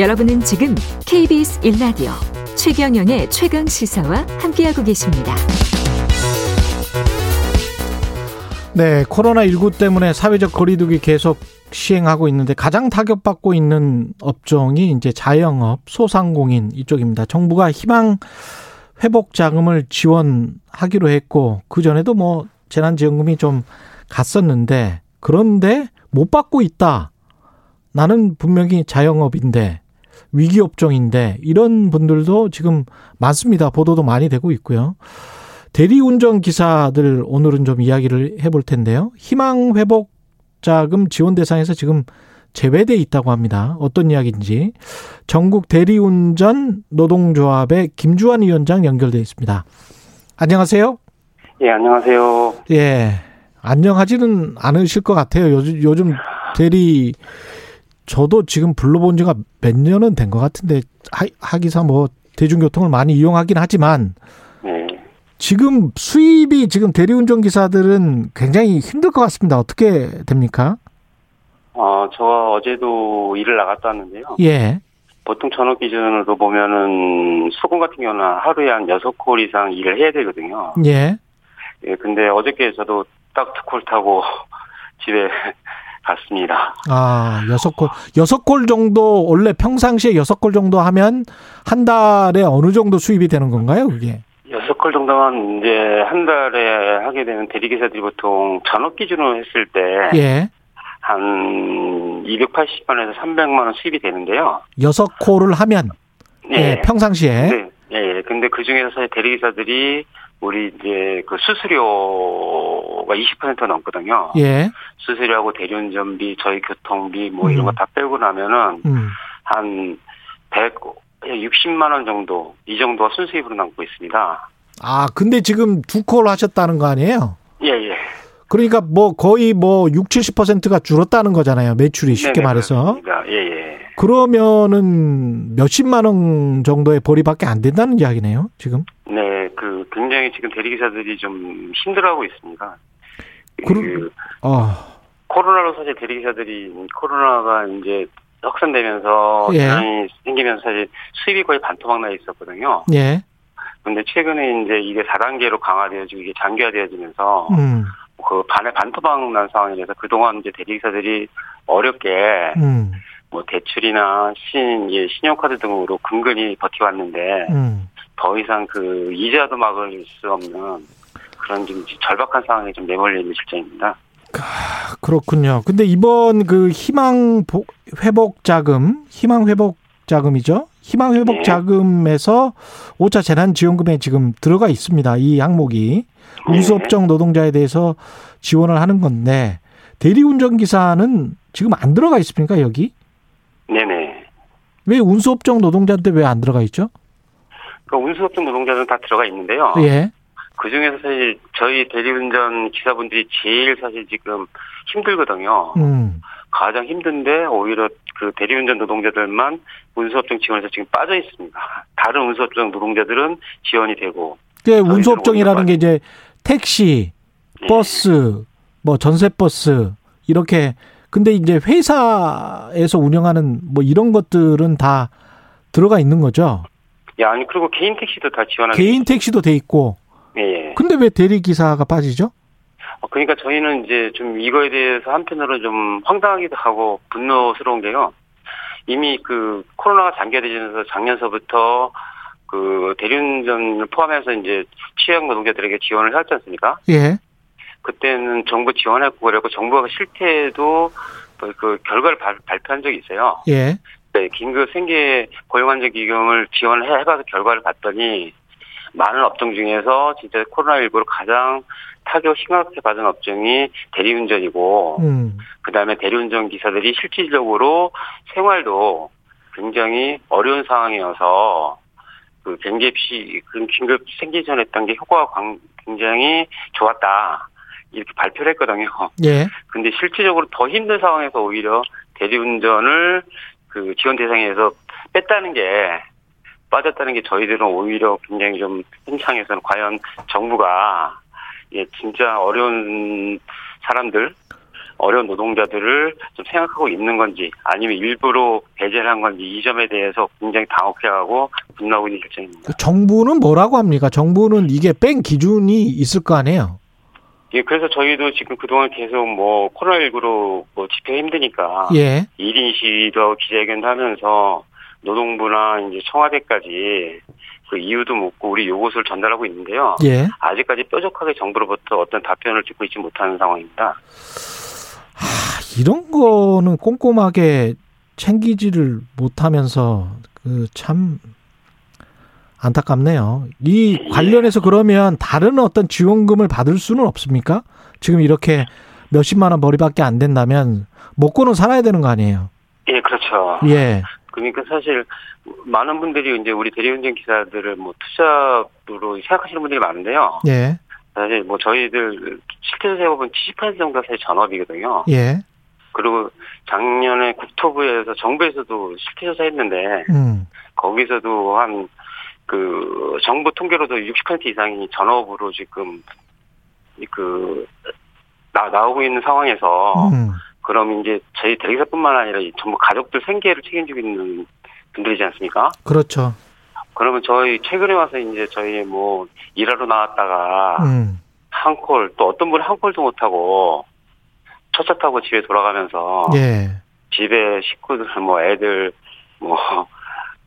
여러분은 지금 KBS 1라디오 최경영의 최강 시사와 함께하고 계십니다. 네, 코로나19 때문에 사회적 거리두기 계속 시행하고 있는데 가장 타격받고 있는 업종이 이제 자영업, 소상공인 이쪽입니다. 정부가 희망 회복 자금을 지원하기로 했고 그 전에도 뭐 재난지원금이 좀 갔었는데 그런데 못 받고 있다. 나는 분명히 자영업인데 위기 업종인데 이런 분들도 지금 많습니다. 보도도 많이 되고 있고요. 대리운전 기사들 오늘은 좀 이야기를 해볼 텐데요. 희망 회복 자금 지원 대상에서 지금 제외돼 있다고 합니다. 어떤 이야기인지 전국 대리운전 노동조합의 김주환 위원장 연결돼 있습니다. 안녕하세요. 예, 안녕하세요. 예, 안녕하지는 않으실 것 같아요. 요즘 요즘 대리 저도 지금 불러본 지가 몇 년은 된 것 같은데 하, 하기사 뭐 대중교통을 많이 이용하긴 하지만 네. 지금 수입이 지금 대리운전 기사들은 굉장히 힘들 것 같습니다. 어떻게 됩니까? 어, 저 어제도 일을 나갔다 왔는데요. 예. 보통 전업 기준으로 보면은 수공 같은 경우는 하루에 한 여섯 콜 이상 일을 해야 되거든요. 예. 예, 근데 어저께 저도 딱 두 콜 타고 집에 갔습니다. 아, 여섯 골. 여섯 골 정도, 원래 평상시에 여섯 골 정도 하면 한 달에 어느 정도 수입이 되는 건가요, 그게? 여섯 콜 정도만 이제 한 달에 하게 되는 대리기사들이 보통 전업 기준으로 했을 때. 예. 한 280만원에서 300만원 수입이 되는데요. 여섯 콜을 하면, 예, 예. 평상시에. 네. 예, 예. 근데 그 중에서 사실 대리기사들이 우리 이제 그 수수료가 20% 넘거든요. 예. 수수료하고 대리운전비, 저희 교통비 뭐 이런 음. 거다 빼고 나면은 음. 한 160만 원 정도 이 정도가 순수입으로 남고 있습니다. 아, 근데 지금 두 콜 하셨다는 거 아니에요? 예, 예. 그러니까 뭐 거의 뭐 6, 70%가 줄었다는 거잖아요. 매출이 쉽게 네네, 말해서. 그렇습니다. 예, 예. 그러면은 몇십만 원 정도의 벌이밖에 안 된다는 이야기네요, 지금. 네, 그 굉장히 지금 대리기사들이 좀 힘들어하고 있습니다. 그 어, 코로나로 사실 대리기사들이 코로나가 이제 확산되면서 예. 재난이 생기면서 사실 수입이 거의 반토막 나 있었거든요. 예. 근데 최근에 이제 이게 4단계로 강화되어지고 이게 장기화되어지면서 음, 그 반에 반토막 난 상황이라서 그동안 이제 대리기사들이 어렵게 음, 뭐 대출이나 신, 예, 신용카드 등으로 근근히 버텨왔는데 음. 더 이상 그 이자도 막을 수 없는 그런 좀 절박한 상황에 좀 내몰려 있는 실정입니다. 그렇군요. 근데 이번 그 희망 복- 회복 자금, 희망 회복 자금이죠? 희망 회복 네. 자금에서 5차 재난 지원금에 지금 들어가 있습니다. 이 항목이 네. 운수업종 노동자에 대해서 지원을 하는 건데 대리운전 기사는 지금 안 들어가 있습니까, 여기? 네 네. 왜 운수업종 노동자인데 왜 안 들어가 있죠? 그 운수업종 노동자들은 다 들어가 있는데요. 예. 그 중에서 사실 저희 대리운전 기사분들이 제일 사실 지금 힘들거든요. 음. 가장 힘든데 오히려 그 대리운전 노동자들만 운수업종 지원에서 지금 빠져 있습니다. 다른 운수업종 노동자들은 지원이 되고. 그 운수업종이라는 게 이제 택시, 예. 버스, 뭐 전세버스 이렇게 근데 이제 회사에서 운영하는 뭐 이런 것들은 다 들어가 있는 거죠. 예, 아니 그리고 개인 택시도 다 지원하고. 개인 택시도 돼 있고. 예, 예. 근데 왜 대리 기사가 빠지죠? 어, 그러니까 저희는 이제 좀 이거에 대해서 한편으로 좀 황당하기도 하고 분노스러운 게요. 이미 그 코로나가 장기화되면서 작년서부터 그 대리운전을 포함해서 이제 취약 노동자들에게 지원을 해왔지 않습니까? 예. 그때는 정부 지원했고 그랬고 정부가 실태도 그- 그 결과를 발, 발표한 적이 있어요. 예. 네, 긴급 생계 고용안정 기금을 지원을 해- 해봐서 결과를 봤더니 많은 업종 중에서 진짜 코로나19로 가장 타격 심각하게 받은 업종이 대리운전이고 음. 그 다음에 대리운전 기사들이 실질적으로 생활도 굉장히 어려운 상황이어서 그그 긴급 생기 전 했던 게 효과가 광- 굉장히 좋았다 이렇게 발표를 했거든요. 예. 근데 실질적으로 더 힘든 상황에서 오히려 대리운전을 그 지원 대상에서 뺐다는 게 빠졌다는 게 저희들은 오히려 굉장히 좀 현장에서는 과연 정부가 예 진짜 어려운 사람들 어려운 노동자들을 좀 생각하고 있는 건지 아니면 일부러 배제를 한 건지 이 점에 대해서 굉장히 당혹해하고 분노하고 있는 결정입니다. 정부는 뭐라고 합니까? 정부는 이게 뺀 기준이 있을 거 아니에요? 예, 그래서 저희도 지금 그동안 계속 뭐 코로나19로 뭐 집회 힘드니까 예. 1인 시위도 기자회견도 하면서 노동부나 이제 청와대까지 그 이유도 묻고 우리 요것을 전달하고 있는데요. 예. 아직까지 뾰족하게 정부로부터 어떤 답변을 듣고 있지 못하는 상황입니다. 하, 이런 거는 꼼꼼하게 챙기지를 못하면서 그 참 안타깝네요. 이 관련해서 그러면 다른 어떤 지원금을 받을 수는 없습니까? 지금 이렇게 몇십만 원 머리밖에 안 된다면 먹고는 살아야 되는 거 아니에요? 예, 그렇죠. 예. 그러니까 사실 많은 분들이 이제 우리 대리운전 기사들을 뭐 투잡으로 생각하시는 분들이 많은데요. 예. 사실 뭐 저희들 실제로 세워보면 70% 정도가 사실 전업이거든요. 예. 그리고 작년에 국토부에서 정부에서도 실태 조사 했는데 음. 거기서도 한 그 정부 통계로도 60% 이상이 전업으로 지금 그 나, 나오고 있는 상황에서 음. 그럼 이제 저희 대리사뿐만 아니라 이 전부 가족들 생계를 책임지고 있는 분들이지 않습니까? 그렇죠. 그러면 저희 최근에 와서 이제 저희 뭐 일하러 나왔다가 음. 한콜 또 어떤 분은 한 콜도 못 하고 첫차 타고 집에 돌아가면서 예. 집에 식구들 뭐 애들 뭐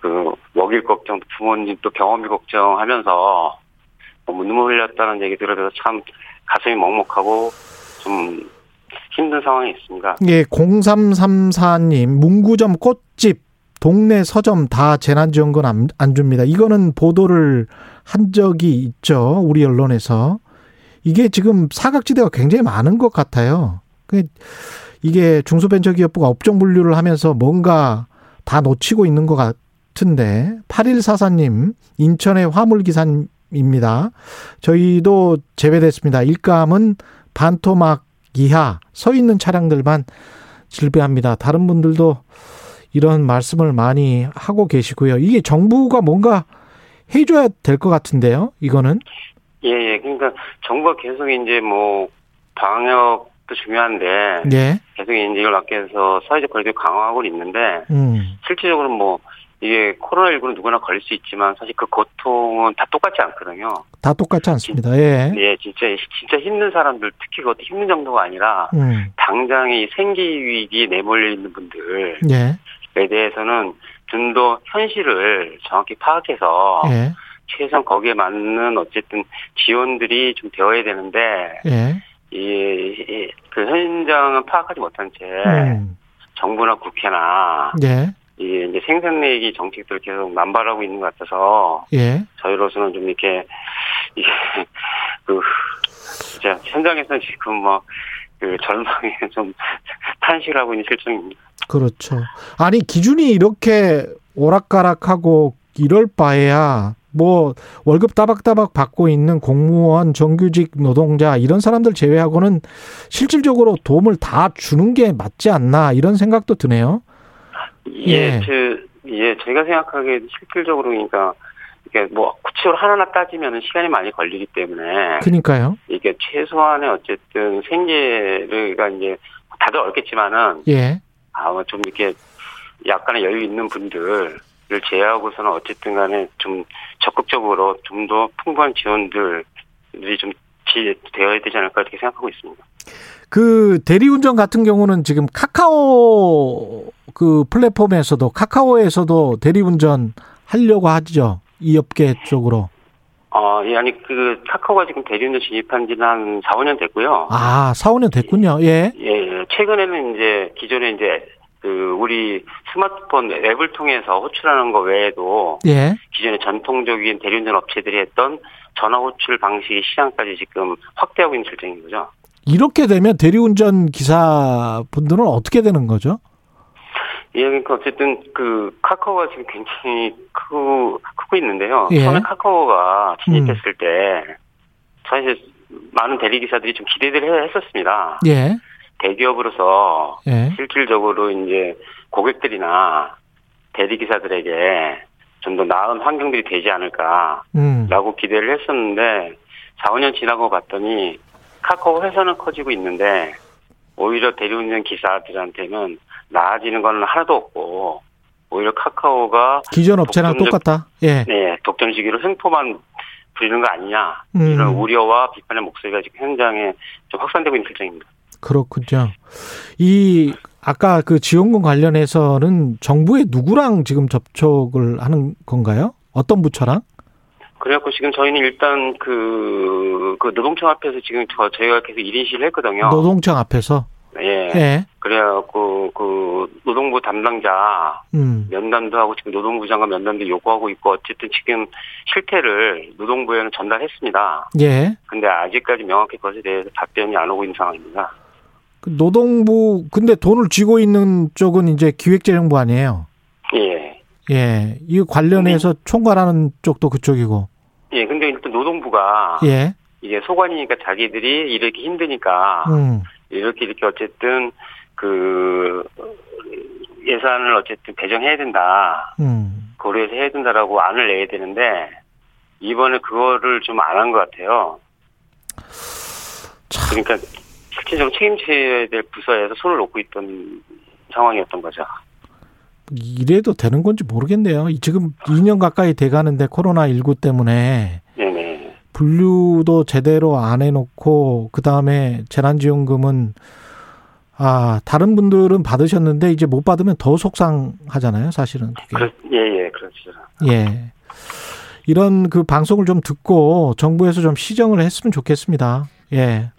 그 먹일 걱정 부모님 또 병원비 걱정하면서 너무 눈물 흘렸다는 얘기 들으면서 참 가슴이 먹먹하고 좀 힘든 상황이 있습니다. 예, 0334님, 문구점 꽃집, 동네 서점 다 재난지원금 안, 안 줍니다. 이거는 보도를 한 적이 있죠. 우리 언론에서. 이게 지금 사각지대가 굉장히 많은 것 같아요. 그 이게 중소벤처기업부가 업종 분류를 하면서 뭔가 다 놓치고 있는 것 같은데, 8144님, 인천의 화물기사입니다. 저희도 제외됐습니다. 일감은 반토막 이하 서 있는 차량들만 질비합니다. 다른 분들도 이런 말씀을 많이 하고 계시고요. 이게 정부가 뭔가 해줘야 될 것 같은데요. 이거는 예, 예. 그러니까 정부가 계속 이제 뭐 방역도 중요한데 예, 계속 이제 이걸 위해서 사회적 거리두기 강화하고 있는데 음, 실질적으로 뭐 이게 코로나19는 누구나 걸릴 수 있지만 사실 그 고통은 다 똑같지 않거든요. 다 똑같지 않습니다. 예, 예, 진짜 진짜 힘든 사람들 특히 그것도 힘든 정도가 아니라 음, 당장의 생기 위기에 내몰려 있는 분들에 예, 대해서는 좀 더 현실을 정확히 파악해서 예, 최소한 거기에 맞는 어쨌든 지원들이 좀 되어야 되는데 예, 이, 그 현장은 파악하지 못한 채 음, 정부나 국회나 예, 이 이제 생산내기 정책들을 계속 남발하고 있는 것 같아서 예. 저희로서는 좀 이렇게 이게 그 진짜 현장에서는 지금 막그 절망에 좀 탄식을 하고 있는 실정입니다. 그렇죠. 아니 기준이 이렇게 오락가락하고 이럴 바에야 뭐 월급 따박따박 받고 있는 공무원, 정규직 노동자 이런 사람들 제외하고는 실질적으로 도움을 다 주는 게 맞지 않나 이런 생각도 드네요. 예. 예, 그, 예, 제가 생각하기에 실질적으로 그러니까 이게 뭐 구체적으로 하나하나 따지면 시간이 많이 걸리기 때문에 그러니까요. 이게 최소한의 어쨌든 생계가 이제 다들 어렵겠지만은 예. 아마 좀 이렇게 약간의 여유 있는 분들을 제외하고서는 어쨌든 간에 좀 적극적으로 좀 더 풍부한 지원들이 좀 지- 되어야 되지 않을까 이렇게 생각하고 있습니다. 그 대리운전 같은 경우는 지금 카카오 그 플랫폼에서도 카카오에서도 대리운전 하려고 하죠. 이 업계 쪽으로. 어, 예, 아니, 그, 카카오가 지금 대리운전 진입한 지는 한 4, 5년 됐고요. 아, 4, 5년 됐군요. 예. 예, 예. 최근에는 이제 기존에 이제 그 우리 스마트폰 앱을 통해서 호출하는 거 외에도 예. 기존의 전통적인 대리운전 업체들이 했던 전화 호출 방식의 시장까지 지금 확대하고 있는 실정인 거죠. 이렇게 되면 대리운전 기사 분들은 어떻게 되는 거죠? 예, 그러니까 어쨌든 그 카카오가 지금 굉장히 크고 크고 있는데요. 예. 처음에 카카오가 진입했을 때 사실 많은 대리 기사들이 좀 기대를 했었습니다. 예. 대기업으로서 예. 실질적으로 이제 고객들이나 대리 기사들에게 좀 더 나은 환경들이 되지 않을까라고 음. 기대를 했었는데 4, 5년 지나고 봤더니 카카오 회사는 커지고 있는데 오히려 대리운전 기사들한테는 나아지는 건 하나도 없고 오히려 카카오가 기존 업체랑 독점적- 똑같다. 예. 네 독점 시기로 횡포만 부리는 거 아니냐 음. 이런 우려와 비판의 목소리가 지금 현장에 좀 확산되고 있는 실정입니다. 그렇군요. 이 아까 그 지원금 관련해서는 정부의 누구랑 지금 접촉을 하는 건가요? 어떤 부처랑? 그래갖고 지금 저희는 일단 그, 그 노동청 앞에서 지금 저, 저희가 계속 1인실을 했거든요. 노동청 앞에서. 예. 예. 그래갖고 그 노동부 담당자 음. 면담도 하고 지금 노동부 장관 면담도 요구하고 있고 어쨌든 지금 실태를 노동부에는 전달했습니다. 예. 근데 아직까지 명확히 그것에 대해서 답변이 안 오고 있는 상황입니다. 그 노동부 근데 돈을 쥐고 있는 쪽은 이제 기획재정부 아니에요. 예. 예. 이 관련해서 총괄하는 쪽도 그쪽이고. 예, 근데 일단 노동부가 예. 이게 소관이니까 자기들이 이렇게 힘드니까 음. 이렇게 이렇게 어쨌든 그 예산을 어쨌든 배정해야 된다. 음. 고려해서 해야 된다라고 안을 내야 되는데 이번에 그거를 좀 안 한 것 같아요. 참. 그러니까 실질적으로 책임져야 될 부서에서 손을 놓고 있던 상황이었던 거죠. 이래도 되는 건지 모르겠네요. 이 지금 2년 가까이 돼 가는데 코로나 19 때문에 네네. 분류도 제대로 안 해놓고 그 다음에 재난지원금은 아 다른 분들은 받으셨는데 이제 못 받으면 더 속상하잖아요. 사실은 그게. 그렇, 예, 예, 그렇죠. 예. 이런 그 방송을 좀 듣고 정부에서 좀 시정을 했으면 좋겠습니다. 예.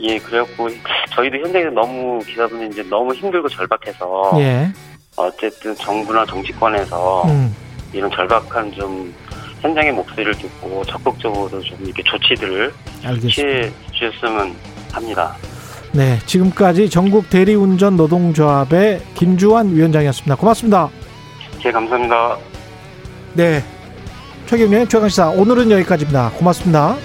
예, 그래갖고 저희도 현장에서 너무 기사분이 이제 너무 힘들고 절박해서 예. 어쨌든 정부나 정치권에서 음. 이런 절박한 좀 현장의 목소리를 듣고 적극적으로 좀 이렇게 조치들을 알겠습니다. 취해 주셨으면 합니다. 네. 지금까지 전국 대리운전 노동조합의 김주환 위원장이었습니다. 고맙습니다. 예, 감사합니다. 네. 최경련의 최강시사 오늘은 여기까지입니다. 고맙습니다.